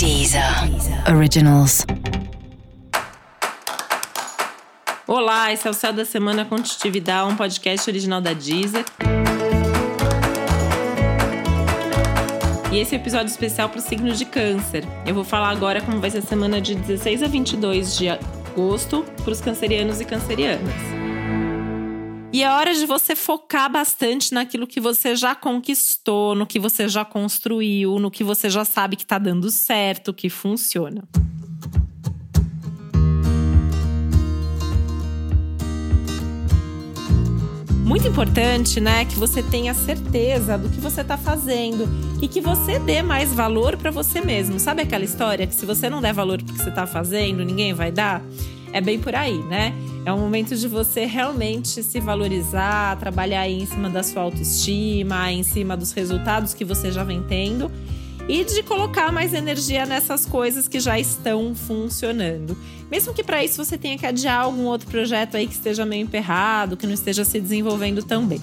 Deezer Originals. Olá, esse é o Céu da Semana Contitividade, um podcast original da Deezer. E esse é episódio especial para o signo de Câncer. Eu vou falar agora como vai ser a semana de 16 a 22 de agosto para os cancerianos e cancerianas. E é hora de você focar bastante naquilo que você já conquistou, no que você já construiu, no que você já sabe que está dando certo, que funciona. Muito importante, né, que você tenha certeza do que você está fazendo e que você dê mais valor para você mesmo. Sabe aquela história que se você não der valor para o que você está fazendo, ninguém vai dar? É bem por aí, né? É um momento de você realmente se valorizar, trabalhar em cima da sua autoestima, em cima dos resultados que você já vem tendo e de colocar mais energia nessas coisas que já estão funcionando. Mesmo que para isso você tenha que adiar algum outro projeto aí que esteja meio emperrado, que não esteja se desenvolvendo tão bem.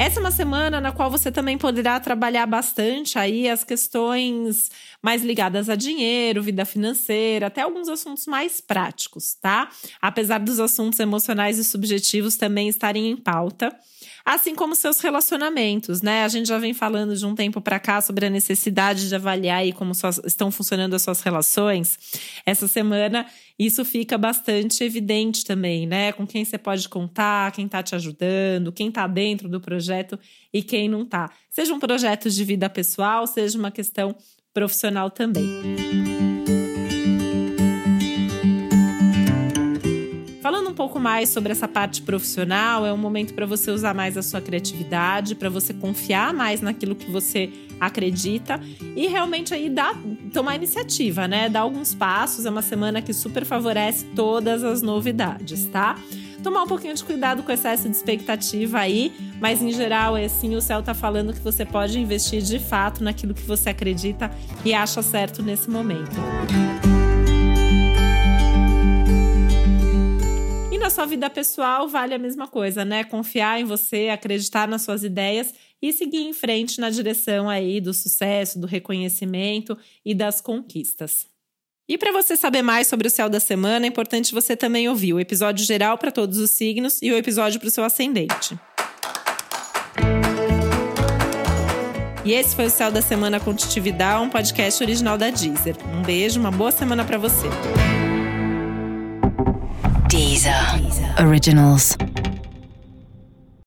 Essa é uma semana na qual você também poderá trabalhar bastante aí as questões mais ligadas a dinheiro, vida financeira, até alguns assuntos mais práticos, tá? Apesar dos assuntos emocionais e subjetivos também estarem em pauta assim como seus relacionamentos, né? A gente já vem falando de um tempo para cá sobre a necessidade de avaliar aí como suas, estão funcionando as suas relações. Essa semana isso fica bastante evidente também, né? Com quem você pode contar, quem está te ajudando, quem está dentro do projeto e quem não está. Seja um projeto de vida pessoal, seja uma questão profissional também. Falando um pouco mais sobre essa parte profissional, é um momento para você usar mais a sua criatividade, para você confiar mais naquilo que você acredita e realmente aí dar, tomar iniciativa, né? Dar alguns passos. É uma semana que super favorece todas as novidades, tá? tomar um pouquinho de cuidado com o excesso de expectativa aí, mas em geral é assim, o céu tá falando que você pode investir de fato naquilo que você acredita e acha certo nesse momento. Na sua vida pessoal vale a mesma coisa, né? Confiar em você, acreditar nas suas ideias e seguir em frente na direção aí do sucesso, do reconhecimento e das conquistas. E para você saber mais sobre o céu da semana, é importante você também ouvir o episódio geral para todos os signos e o episódio para o seu ascendente. E esse foi o Céu da Semana com Titividade, um podcast original da Deezer. Um beijo, uma boa semana para você. Deezer. Originals.